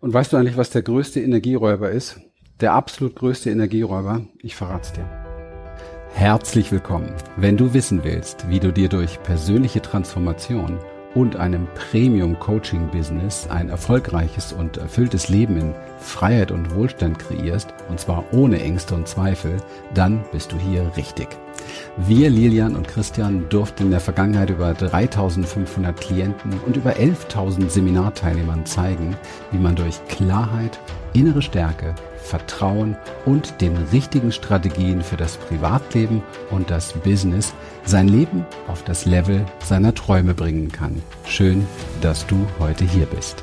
Und weißt du eigentlich, was der größte Energieräuber ist? Der absolut größte Energieräuber? Ich verrat's dir. Herzlich willkommen. Wenn du wissen willst, wie du dir durch persönliche Transformation und einem Premium-Coaching-Business ein erfolgreiches und erfülltes Leben in Freiheit und Wohlstand kreierst, und zwar ohne Ängste und Zweifel, dann bist du hier richtig. Wir, Lilian und Christian, durften in der Vergangenheit über 3500 Klienten und über 11.000 Seminarteilnehmern zeigen, wie man durch Klarheit, innere Stärke, Vertrauen und den richtigen Strategien für das Privatleben und das Business sein Leben auf das Level seiner Träume bringen kann. Schön, dass du heute hier bist.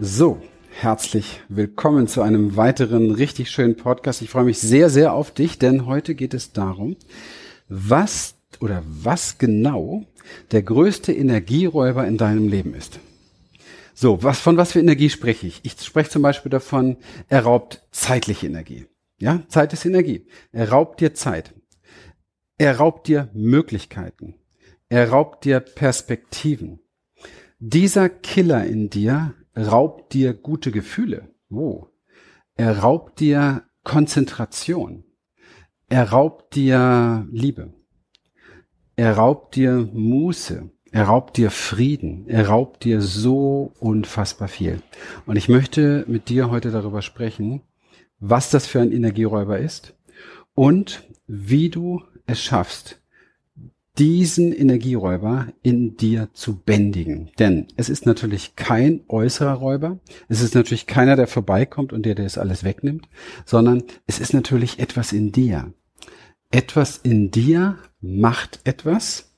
So, herzlich willkommen zu einem weiteren richtig schönen Podcast. Ich freue mich sehr, sehr auf dich, denn heute geht es darum, was oder was genau der größte Energieräuber in deinem Leben ist. So, was, von was für Energie spreche ich? Ich spreche zum Beispiel davon, er raubt zeitliche Energie. Ja, Zeit ist Energie. Er raubt dir Zeit. Er raubt dir Möglichkeiten. Er raubt dir Perspektiven. Dieser Killer in dir raubt dir gute Gefühle. Oh. Er raubt dir Konzentration. Er raubt dir Liebe. Er raubt dir Muße. Er raubt dir Frieden. Er raubt dir so unfassbar viel. Und ich möchte mit dir heute darüber sprechen, was das für ein Energieräuber ist und wie du es schaffst, diesen Energieräuber in dir zu bändigen. Denn es ist natürlich kein äußerer Räuber, es ist natürlich keiner, der vorbeikommt und der dir das alles wegnimmt, sondern es ist natürlich etwas in dir. Etwas in dir macht etwas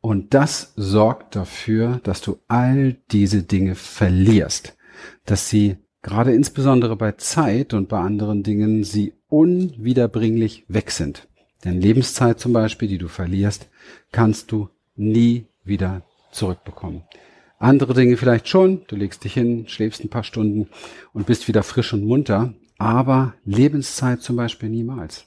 und das sorgt dafür, dass du all diese Dinge verlierst, dass sie gerade insbesondere bei Zeit und bei anderen Dingen sie unwiederbringlich weg sind. Denn Lebenszeit zum Beispiel, die du verlierst, kannst du nie wieder zurückbekommen. Andere Dinge vielleicht schon. Du legst dich hin, schläfst ein paar Stunden und bist wieder frisch und munter. Aber Lebenszeit zum Beispiel niemals.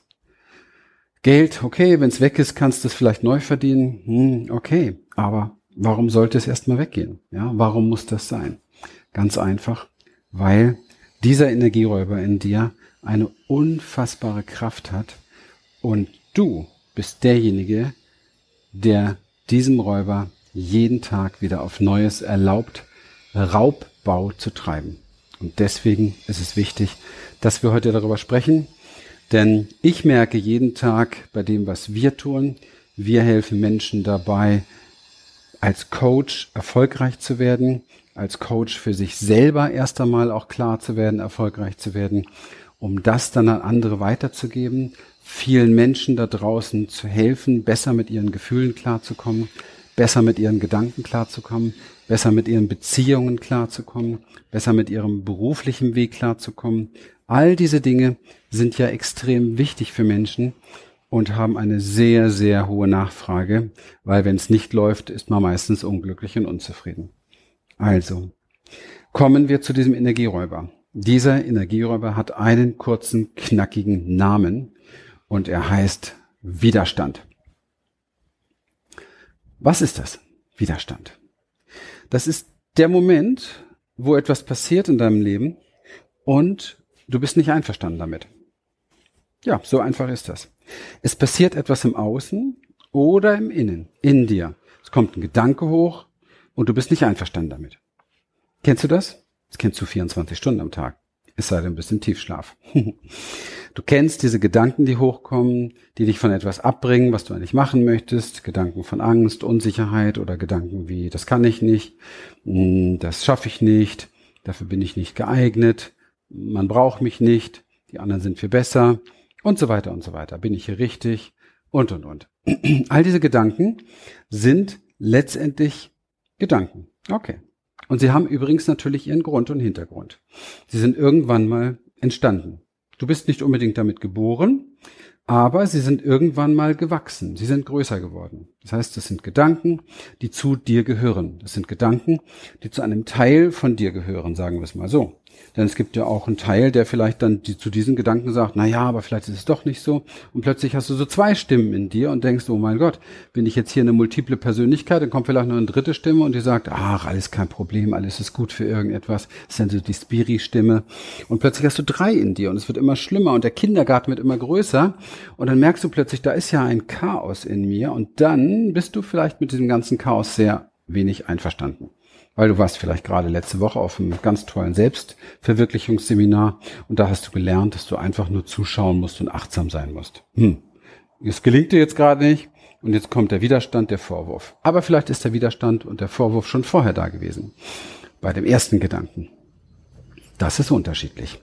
Geld, okay, wenn es weg ist, kannst du es vielleicht neu verdienen. Hm, okay, aber warum sollte es erstmal weggehen? Ja, warum muss das sein? Ganz einfach, weil dieser Energieräuber in dir eine unfassbare Kraft hat und Du bist derjenige, der diesem Räuber jeden Tag wieder auf Neues erlaubt, Raubbau zu treiben. Und deswegen ist es wichtig, dass wir heute darüber sprechen, denn ich merke jeden Tag bei dem, was wir tun, wir helfen Menschen dabei, als Coach erfolgreich zu werden, als Coach für sich selber erst einmal auch klar zu werden, erfolgreich zu werden, um das dann an andere weiterzugeben, vielen Menschen da draußen zu helfen, besser mit ihren Gefühlen klarzukommen, besser mit ihren Gedanken klarzukommen, besser mit ihren Beziehungen klarzukommen, besser mit ihrem beruflichen Weg klarzukommen. All diese Dinge sind ja extrem wichtig für Menschen und haben eine sehr, sehr hohe Nachfrage, weil wenn es nicht läuft, ist man meistens unglücklich und unzufrieden. Also, kommen wir zu diesem Energieräuber. Dieser Energieräuber hat einen kurzen, knackigen Namen und er heißt Widerstand. Was ist das? Widerstand. Das ist der Moment, wo etwas passiert in deinem Leben und du bist nicht einverstanden damit. Ja, so einfach ist das. Es passiert etwas im Außen oder im Innen, in dir. Es kommt ein Gedanke hoch und du bist nicht einverstanden damit. Kennst du das? Das kennst du 24 Stunden am Tag. Es sei denn, du bist im Tiefschlaf. Du kennst diese Gedanken, die hochkommen, die dich von etwas abbringen, was du eigentlich machen möchtest. Gedanken von Angst, Unsicherheit oder Gedanken wie, das kann ich nicht, hm, das schaffe ich nicht, dafür bin ich nicht geeignet, man braucht mich nicht, die anderen sind viel besser und so weiter und so weiter. Bin ich hier richtig und, und, und. All diese Gedanken sind letztendlich Gedanken. Okay. Und sie haben übrigens natürlich ihren Grund und Hintergrund. Sie sind irgendwann mal entstanden. Du bist nicht unbedingt damit geboren, aber sie sind irgendwann mal gewachsen. Sie sind größer geworden. Das heißt, das sind Gedanken, die zu dir gehören. Das sind Gedanken, die zu einem Teil von dir gehören, sagen wir es mal so. Denn es gibt ja auch einen Teil, der vielleicht dann die, zu diesen Gedanken sagt, na ja, aber vielleicht ist es doch nicht so. Und plötzlich hast du so zwei Stimmen in dir und denkst, oh mein Gott, bin ich jetzt hier eine multiple Persönlichkeit, dann kommt vielleicht noch eine dritte Stimme und die sagt, ach, alles kein Problem, alles ist gut für irgendetwas. Das ist dann so die Spiri-Stimme. Und plötzlich hast du drei in dir und es wird immer schlimmer und der Kindergarten wird immer größer. Und dann merkst du plötzlich, da ist ja ein Chaos in mir und dann bist du vielleicht mit diesem ganzen Chaos sehr wenig einverstanden weil du warst vielleicht gerade letzte Woche auf einem ganz tollen Selbstverwirklichungsseminar und da hast du gelernt, dass du einfach nur zuschauen musst und achtsam sein musst. Hm. Es gelingt dir jetzt gerade nicht und jetzt kommt der Widerstand, der Vorwurf. Aber vielleicht ist der Widerstand und der Vorwurf schon vorher da gewesen. Bei dem ersten Gedanken. Das ist unterschiedlich.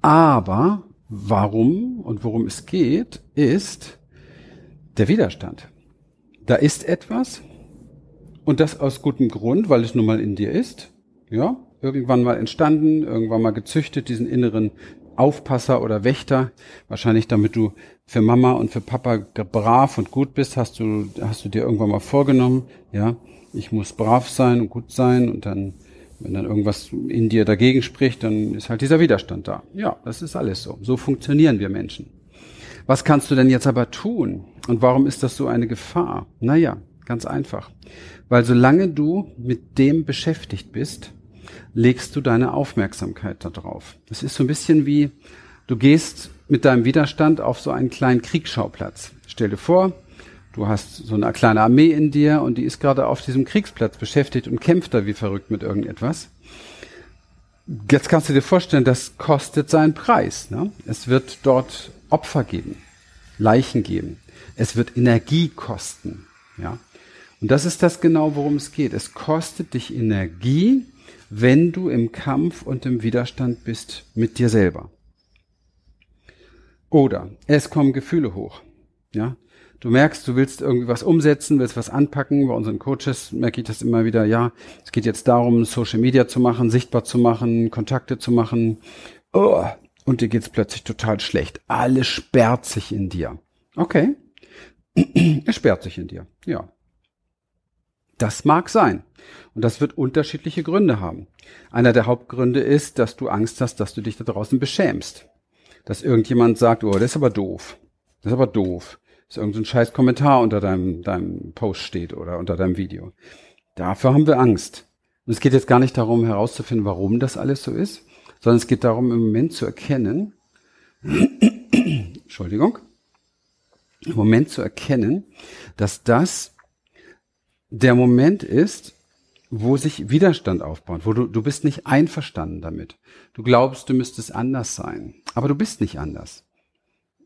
Aber warum und worum es geht, ist der Widerstand. Da ist etwas, und das aus gutem Grund, weil es nun mal in dir ist. Ja, irgendwann mal entstanden, irgendwann mal gezüchtet, diesen inneren Aufpasser oder Wächter. Wahrscheinlich damit du für Mama und für Papa brav und gut bist, hast du, hast du dir irgendwann mal vorgenommen, ja, ich muss brav sein und gut sein und dann, wenn dann irgendwas in dir dagegen spricht, dann ist halt dieser Widerstand da. Ja, das ist alles so. So funktionieren wir Menschen. Was kannst du denn jetzt aber tun? Und warum ist das so eine Gefahr? Naja, ganz einfach. Weil solange du mit dem beschäftigt bist, legst du deine Aufmerksamkeit darauf. Das ist so ein bisschen wie, du gehst mit deinem Widerstand auf so einen kleinen Kriegsschauplatz. Stell dir vor, du hast so eine kleine Armee in dir und die ist gerade auf diesem Kriegsplatz beschäftigt und kämpft da wie verrückt mit irgendetwas. Jetzt kannst du dir vorstellen, das kostet seinen Preis. Ne? Es wird dort Opfer geben, Leichen geben. Es wird Energie kosten. Ja? Und das ist das genau, worum es geht. Es kostet dich Energie, wenn du im Kampf und im Widerstand bist mit dir selber. Oder es kommen Gefühle hoch. Ja, du merkst, du willst irgendwie was umsetzen, willst was anpacken. Bei unseren Coaches merke ich das immer wieder. Ja, es geht jetzt darum, Social Media zu machen, sichtbar zu machen, Kontakte zu machen. Oh, und dir geht's plötzlich total schlecht. Alles sperrt sich in dir. Okay. es sperrt sich in dir. Ja. Das mag sein. Und das wird unterschiedliche Gründe haben. Einer der Hauptgründe ist, dass du Angst hast, dass du dich da draußen beschämst. Dass irgendjemand sagt, oh, das ist aber doof. Das ist aber doof. Dass irgendein scheiß Kommentar unter deinem, deinem Post steht oder unter deinem Video. Dafür haben wir Angst. Und es geht jetzt gar nicht darum herauszufinden, warum das alles so ist, sondern es geht darum, im Moment zu erkennen, Entschuldigung, Moment zu erkennen, dass das der Moment ist, wo sich Widerstand aufbaut, wo du, du bist nicht einverstanden damit. Du glaubst, du müsstest anders sein, aber du bist nicht anders,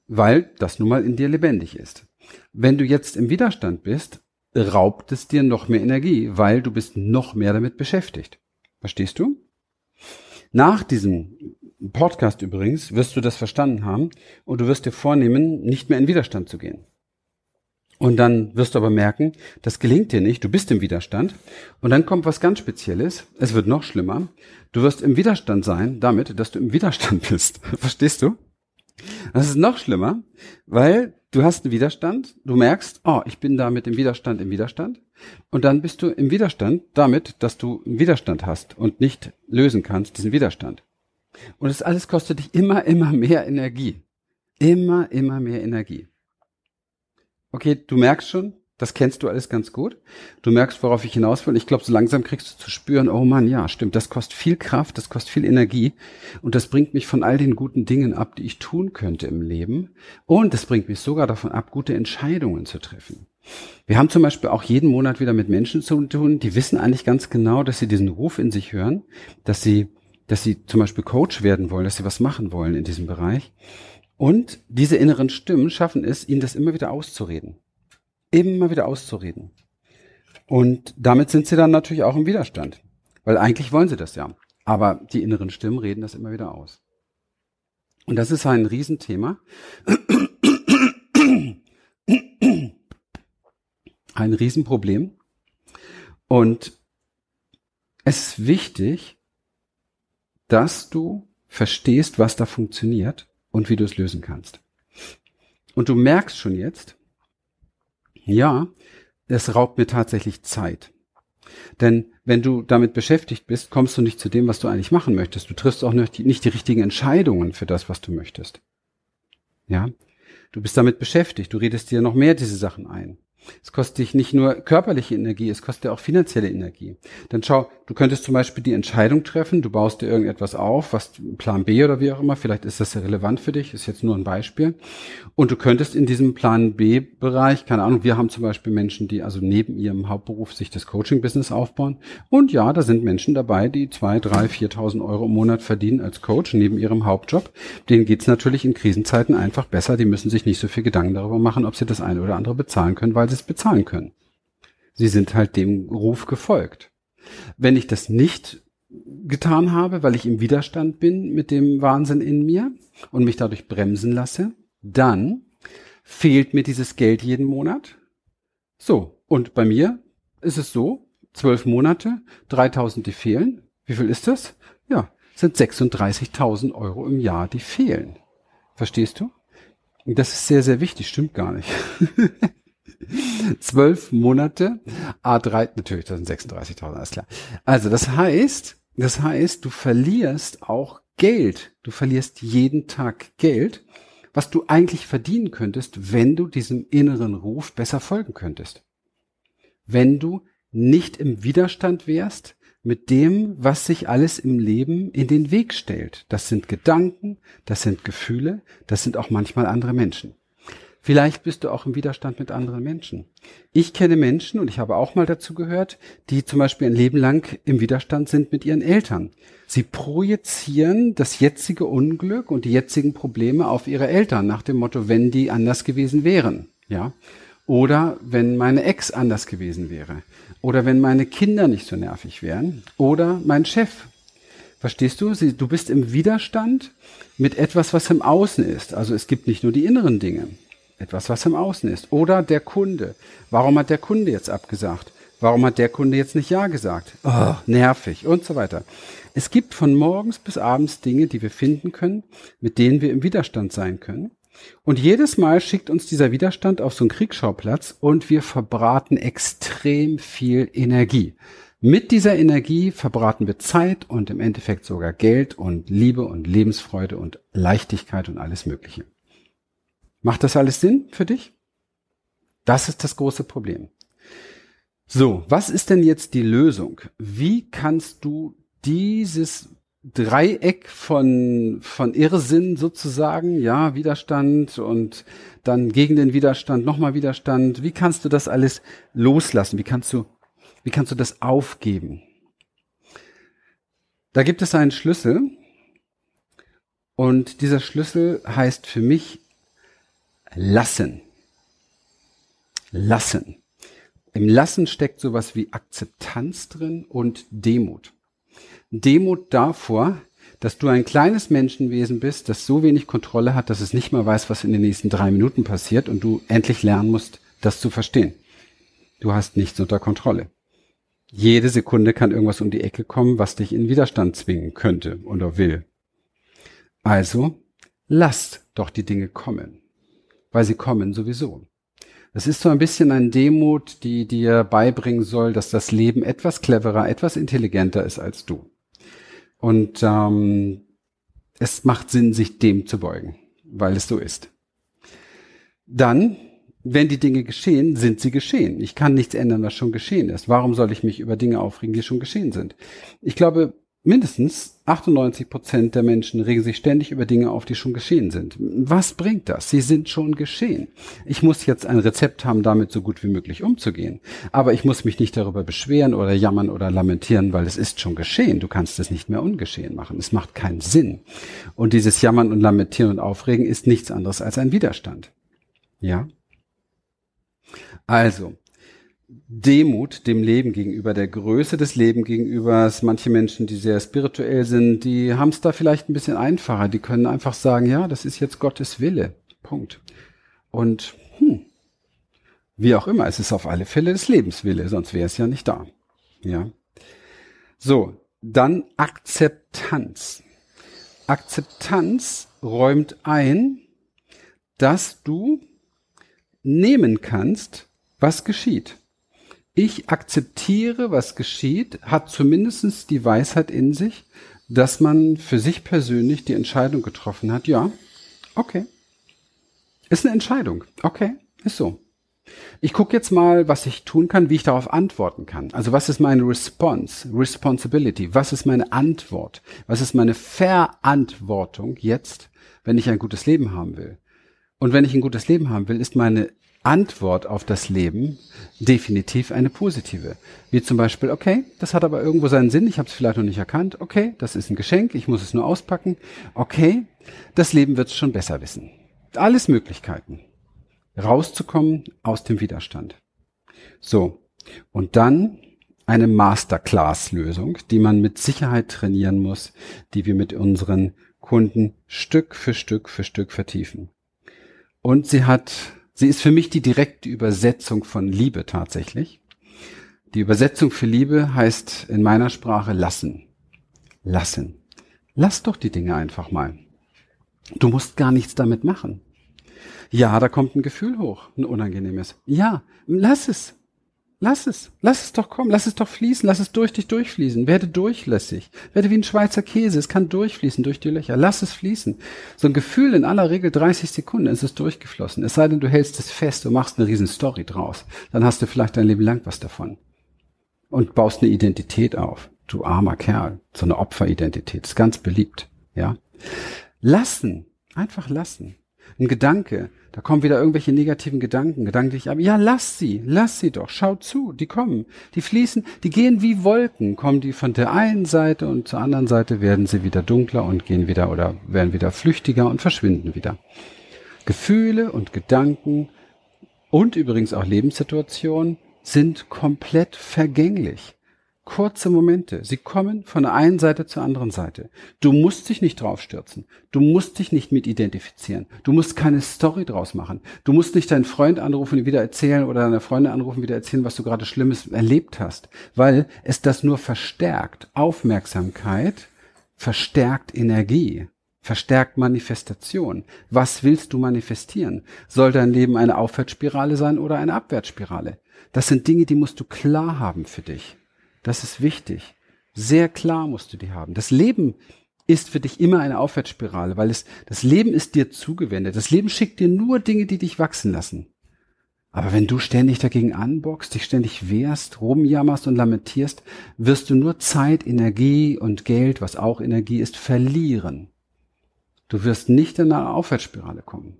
weil das nun mal in dir lebendig ist. Wenn du jetzt im Widerstand bist, raubt es dir noch mehr Energie, weil du bist noch mehr damit beschäftigt. Verstehst du? Nach diesem Podcast übrigens wirst du das verstanden haben und du wirst dir vornehmen, nicht mehr in Widerstand zu gehen. Und dann wirst du aber merken, das gelingt dir nicht, du bist im Widerstand. Und dann kommt was ganz Spezielles, es wird noch schlimmer. Du wirst im Widerstand sein damit, dass du im Widerstand bist. Verstehst du? Das ist noch schlimmer, weil du hast einen Widerstand, du merkst, oh, ich bin da mit dem Widerstand im Widerstand. Und dann bist du im Widerstand damit, dass du einen Widerstand hast und nicht lösen kannst, diesen Widerstand. Und das alles kostet dich immer, immer mehr Energie. Immer, immer mehr Energie. Okay, du merkst schon, das kennst du alles ganz gut. Du merkst, worauf ich hinaus will. Ich glaube, so langsam kriegst du zu spüren, oh Mann, ja, stimmt, das kostet viel Kraft, das kostet viel Energie und das bringt mich von all den guten Dingen ab, die ich tun könnte im Leben. Und das bringt mich sogar davon ab, gute Entscheidungen zu treffen. Wir haben zum Beispiel auch jeden Monat wieder mit Menschen zu tun, die wissen eigentlich ganz genau, dass sie diesen Ruf in sich hören, dass sie, dass sie zum Beispiel Coach werden wollen, dass sie was machen wollen in diesem Bereich. Und diese inneren Stimmen schaffen es, ihnen das immer wieder auszureden. Immer wieder auszureden. Und damit sind sie dann natürlich auch im Widerstand. Weil eigentlich wollen sie das ja. Aber die inneren Stimmen reden das immer wieder aus. Und das ist ein Riesenthema. Ein Riesenproblem. Und es ist wichtig, dass du verstehst, was da funktioniert und wie du es lösen kannst. Und du merkst schon jetzt, ja, es raubt mir tatsächlich Zeit. Denn wenn du damit beschäftigt bist, kommst du nicht zu dem, was du eigentlich machen möchtest. Du triffst auch nicht die, nicht die richtigen Entscheidungen für das, was du möchtest. Ja? Du bist damit beschäftigt. Du redest dir noch mehr diese Sachen ein. Es kostet dich nicht nur körperliche Energie, es kostet dir auch finanzielle Energie. Dann schau, du könntest zum Beispiel die Entscheidung treffen, du baust dir irgendetwas auf, was Plan B oder wie auch immer, vielleicht ist das relevant für dich, ist jetzt nur ein Beispiel. Und du könntest in diesem Plan B-Bereich, keine Ahnung, wir haben zum Beispiel Menschen, die also neben ihrem Hauptberuf sich das Coaching-Business aufbauen. Und ja, da sind Menschen dabei, die zwei, drei, viertausend Euro im Monat verdienen als Coach neben ihrem Hauptjob. Denen geht's natürlich in Krisenzeiten einfach besser. Die müssen sich nicht so viel Gedanken darüber machen, ob sie das eine oder andere bezahlen können, weil sie es bezahlen können. Sie sind halt dem Ruf gefolgt. Wenn ich das nicht getan habe, weil ich im Widerstand bin mit dem Wahnsinn in mir und mich dadurch bremsen lasse, dann fehlt mir dieses Geld jeden Monat. So, und bei mir ist es so, zwölf Monate, 3000, die fehlen. Wie viel ist das? Ja, sind 36.000 Euro im Jahr, die fehlen. Verstehst du? Das ist sehr, sehr wichtig, stimmt gar nicht. Zwölf Monate, A3, natürlich, das sind 36.000, alles klar. Also das heißt, das heißt, du verlierst auch Geld. Du verlierst jeden Tag Geld, was du eigentlich verdienen könntest, wenn du diesem inneren Ruf besser folgen könntest. Wenn du nicht im Widerstand wärst mit dem, was sich alles im Leben in den Weg stellt. Das sind Gedanken, das sind Gefühle, das sind auch manchmal andere Menschen. Vielleicht bist du auch im Widerstand mit anderen Menschen. Ich kenne Menschen, und ich habe auch mal dazu gehört, die zum Beispiel ein Leben lang im Widerstand sind mit ihren Eltern. Sie projizieren das jetzige Unglück und die jetzigen Probleme auf ihre Eltern nach dem Motto, wenn die anders gewesen wären, ja. Oder wenn meine Ex anders gewesen wäre. Oder wenn meine Kinder nicht so nervig wären. Oder mein Chef. Verstehst du? Du bist im Widerstand mit etwas, was im Außen ist. Also es gibt nicht nur die inneren Dinge. Etwas, was im Außen ist. Oder der Kunde. Warum hat der Kunde jetzt abgesagt? Warum hat der Kunde jetzt nicht Ja gesagt? Oh, nervig und so weiter. Es gibt von morgens bis abends Dinge, die wir finden können, mit denen wir im Widerstand sein können. Und jedes Mal schickt uns dieser Widerstand auf so einen Kriegsschauplatz und wir verbraten extrem viel Energie. Mit dieser Energie verbraten wir Zeit und im Endeffekt sogar Geld und Liebe und Lebensfreude und Leichtigkeit und alles Mögliche. Macht das alles Sinn für dich? Das ist das große Problem. So, was ist denn jetzt die Lösung? Wie kannst du dieses Dreieck von, von Irrsinn sozusagen, ja, Widerstand und dann gegen den Widerstand nochmal Widerstand. Wie kannst du das alles loslassen? Wie kannst du, wie kannst du das aufgeben? Da gibt es einen Schlüssel und dieser Schlüssel heißt für mich Lassen. Lassen. Im Lassen steckt sowas wie Akzeptanz drin und Demut. Demut davor, dass du ein kleines Menschenwesen bist, das so wenig Kontrolle hat, dass es nicht mal weiß, was in den nächsten drei Minuten passiert und du endlich lernen musst, das zu verstehen. Du hast nichts unter Kontrolle. Jede Sekunde kann irgendwas um die Ecke kommen, was dich in Widerstand zwingen könnte oder will. Also lasst doch die Dinge kommen weil sie kommen sowieso. Das ist so ein bisschen ein Demut, die dir beibringen soll, dass das Leben etwas cleverer, etwas intelligenter ist als du. Und ähm, es macht Sinn, sich dem zu beugen, weil es so ist. Dann, wenn die Dinge geschehen, sind sie geschehen. Ich kann nichts ändern, was schon geschehen ist. Warum soll ich mich über Dinge aufregen, die schon geschehen sind? Ich glaube, mindestens 98 Prozent der Menschen regen sich ständig über Dinge auf, die schon geschehen sind. Was bringt das? Sie sind schon geschehen. Ich muss jetzt ein Rezept haben, damit so gut wie möglich umzugehen. Aber ich muss mich nicht darüber beschweren oder jammern oder lamentieren, weil es ist schon geschehen. Du kannst es nicht mehr ungeschehen machen. Es macht keinen Sinn. Und dieses Jammern und Lamentieren und Aufregen ist nichts anderes als ein Widerstand. Ja? Also, Demut dem Leben gegenüber, der Größe des Lebens gegenüber. Manche Menschen, die sehr spirituell sind, die haben es da vielleicht ein bisschen einfacher. Die können einfach sagen, ja, das ist jetzt Gottes Wille. Punkt. Und hm, wie auch immer, es ist auf alle Fälle des Lebenswille, sonst wäre es ja nicht da. Ja. So, dann Akzeptanz. Akzeptanz räumt ein, dass du nehmen kannst, was geschieht. Ich akzeptiere, was geschieht, hat zumindestens die Weisheit in sich, dass man für sich persönlich die Entscheidung getroffen hat, ja, okay. Ist eine Entscheidung. Okay, ist so. Ich gucke jetzt mal, was ich tun kann, wie ich darauf antworten kann. Also was ist meine Response, Responsibility? Was ist meine Antwort? Was ist meine Verantwortung jetzt, wenn ich ein gutes Leben haben will? Und wenn ich ein gutes Leben haben will, ist meine Antwort auf das Leben definitiv eine positive. Wie zum Beispiel, okay, das hat aber irgendwo seinen Sinn, ich habe es vielleicht noch nicht erkannt. Okay, das ist ein Geschenk, ich muss es nur auspacken. Okay, das Leben wird es schon besser wissen. Alles Möglichkeiten rauszukommen aus dem Widerstand. So, und dann eine Masterclass-Lösung, die man mit Sicherheit trainieren muss, die wir mit unseren Kunden Stück für Stück für Stück vertiefen. Und sie hat, sie ist für mich die direkte Übersetzung von Liebe tatsächlich. Die Übersetzung für Liebe heißt in meiner Sprache lassen. Lassen. Lass doch die Dinge einfach mal. Du musst gar nichts damit machen. Ja, da kommt ein Gefühl hoch, ein unangenehmes. Ja, lass es. Lass es. Lass es doch kommen. Lass es doch fließen. Lass es durch dich durchfließen. Werde durchlässig. Werde wie ein Schweizer Käse. Es kann durchfließen durch die Löcher. Lass es fließen. So ein Gefühl in aller Regel 30 Sekunden ist es durchgeflossen. Es sei denn, du hältst es fest und machst eine riesen Story draus. Dann hast du vielleicht dein Leben lang was davon. Und baust eine Identität auf. Du armer Kerl. So eine Opferidentität. Ist ganz beliebt. Ja. Lassen. Einfach lassen ein Gedanke, da kommen wieder irgendwelche negativen Gedanken, Gedanken, die ich aber, ja, lass sie, lass sie doch, schau zu, die kommen, die fließen, die gehen wie Wolken, kommen die von der einen Seite und zur anderen Seite werden sie wieder dunkler und gehen wieder oder werden wieder flüchtiger und verschwinden wieder. Gefühle und Gedanken und übrigens auch Lebenssituationen sind komplett vergänglich kurze Momente. Sie kommen von der einen Seite zur anderen Seite. Du musst dich nicht draufstürzen. Du musst dich nicht mit identifizieren. Du musst keine Story draus machen. Du musst nicht deinen Freund anrufen und wieder erzählen oder deine Freunde anrufen und wieder erzählen, was du gerade Schlimmes erlebt hast, weil es das nur verstärkt. Aufmerksamkeit verstärkt Energie verstärkt Manifestation. Was willst du manifestieren? Soll dein Leben eine Aufwärtsspirale sein oder eine Abwärtsspirale? Das sind Dinge, die musst du klar haben für dich. Das ist wichtig. Sehr klar musst du die haben. Das Leben ist für dich immer eine Aufwärtsspirale, weil es, das Leben ist dir zugewendet. Das Leben schickt dir nur Dinge, die dich wachsen lassen. Aber wenn du ständig dagegen anbockst, dich ständig wehrst, rumjammerst und lamentierst, wirst du nur Zeit, Energie und Geld, was auch Energie ist, verlieren. Du wirst nicht in eine Aufwärtsspirale kommen.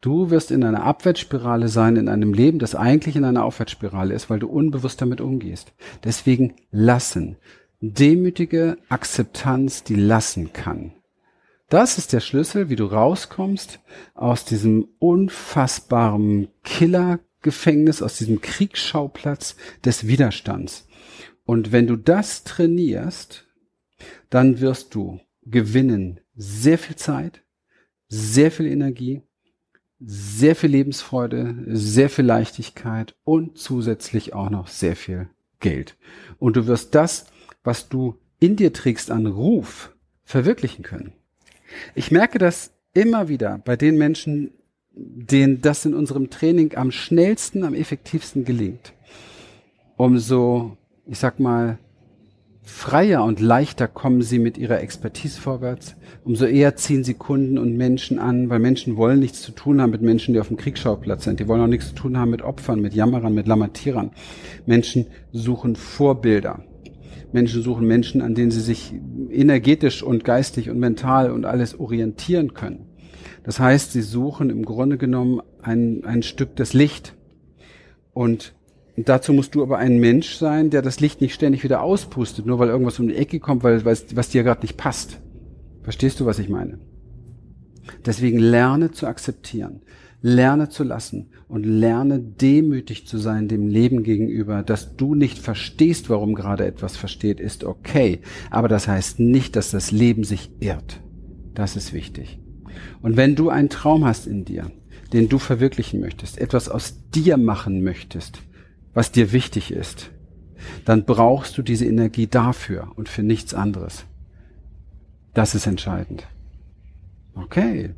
Du wirst in einer Abwärtsspirale sein, in einem Leben, das eigentlich in einer Aufwärtsspirale ist, weil du unbewusst damit umgehst. Deswegen lassen. Demütige Akzeptanz, die lassen kann. Das ist der Schlüssel, wie du rauskommst aus diesem unfassbaren Killergefängnis, aus diesem Kriegsschauplatz des Widerstands. Und wenn du das trainierst, dann wirst du gewinnen sehr viel Zeit, sehr viel Energie sehr viel Lebensfreude, sehr viel Leichtigkeit und zusätzlich auch noch sehr viel Geld. Und du wirst das, was du in dir trägst an Ruf, verwirklichen können. Ich merke das immer wieder bei den Menschen, denen das in unserem Training am schnellsten, am effektivsten gelingt. Umso, ich sag mal, freier und leichter kommen sie mit ihrer Expertise vorwärts, umso eher ziehen sie Kunden und Menschen an, weil Menschen wollen nichts zu tun haben mit Menschen, die auf dem Kriegsschauplatz sind. Die wollen auch nichts zu tun haben mit Opfern, mit Jammerern, mit Lamentierern. Menschen suchen Vorbilder. Menschen suchen Menschen, an denen sie sich energetisch und geistig und mental und alles orientieren können. Das heißt, sie suchen im Grunde genommen ein, ein Stück des Licht. Und und dazu musst du aber ein Mensch sein, der das Licht nicht ständig wieder auspustet, nur weil irgendwas um die Ecke kommt, weil was, was dir gerade nicht passt. Verstehst du, was ich meine? Deswegen lerne zu akzeptieren, lerne zu lassen und lerne demütig zu sein dem Leben gegenüber. Dass du nicht verstehst, warum gerade etwas versteht, ist okay. Aber das heißt nicht, dass das Leben sich irrt. Das ist wichtig. Und wenn du einen Traum hast in dir, den du verwirklichen möchtest, etwas aus dir machen möchtest, was dir wichtig ist, dann brauchst du diese Energie dafür und für nichts anderes. Das ist entscheidend. Okay.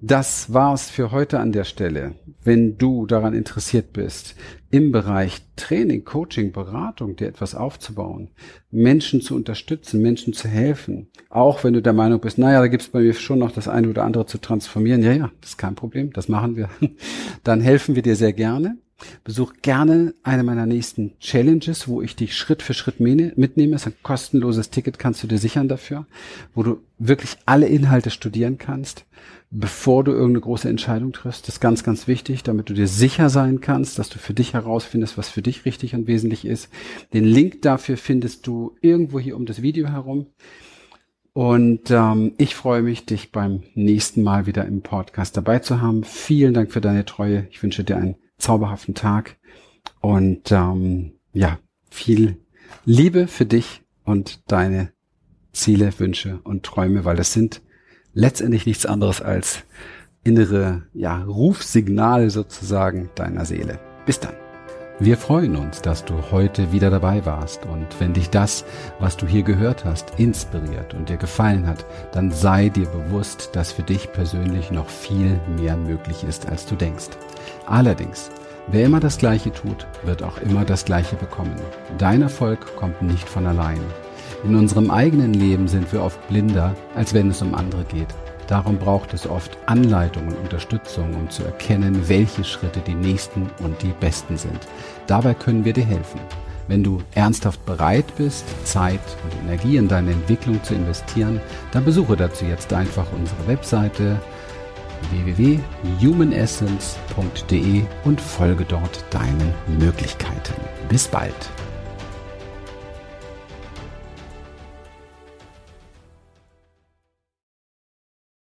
Das war's für heute an der Stelle. Wenn du daran interessiert bist, im Bereich Training, Coaching, Beratung dir etwas aufzubauen, Menschen zu unterstützen, Menschen zu helfen, auch wenn du der Meinung bist, naja, da gibt's bei mir schon noch das eine oder andere zu transformieren, ja, ja, das ist kein Problem, das machen wir, dann helfen wir dir sehr gerne. Besuch gerne eine meiner nächsten Challenges, wo ich dich Schritt für Schritt mitnehme. Das ist ein kostenloses Ticket, kannst du dir sichern dafür, wo du wirklich alle Inhalte studieren kannst, bevor du irgendeine große Entscheidung triffst. Das ist ganz, ganz wichtig, damit du dir sicher sein kannst, dass du für dich herausfindest, was für dich richtig und wesentlich ist. Den Link dafür findest du irgendwo hier um das Video herum. Und ähm, ich freue mich, dich beim nächsten Mal wieder im Podcast dabei zu haben. Vielen Dank für deine Treue. Ich wünsche dir einen zauberhaften Tag und ähm, ja, viel Liebe für dich und deine Ziele, Wünsche und Träume, weil das sind letztendlich nichts anderes als innere ja, Rufsignale sozusagen deiner Seele. Bis dann. Wir freuen uns, dass du heute wieder dabei warst und wenn dich das, was du hier gehört hast, inspiriert und dir gefallen hat, dann sei dir bewusst, dass für dich persönlich noch viel mehr möglich ist, als du denkst. Allerdings, wer immer das Gleiche tut, wird auch immer das Gleiche bekommen. Dein Erfolg kommt nicht von allein. In unserem eigenen Leben sind wir oft blinder, als wenn es um andere geht. Darum braucht es oft Anleitung und Unterstützung, um zu erkennen, welche Schritte die nächsten und die besten sind. Dabei können wir dir helfen. Wenn du ernsthaft bereit bist, Zeit und Energie in deine Entwicklung zu investieren, dann besuche dazu jetzt einfach unsere Webseite www.humanessence.de und folge dort deinen Möglichkeiten. Bis bald.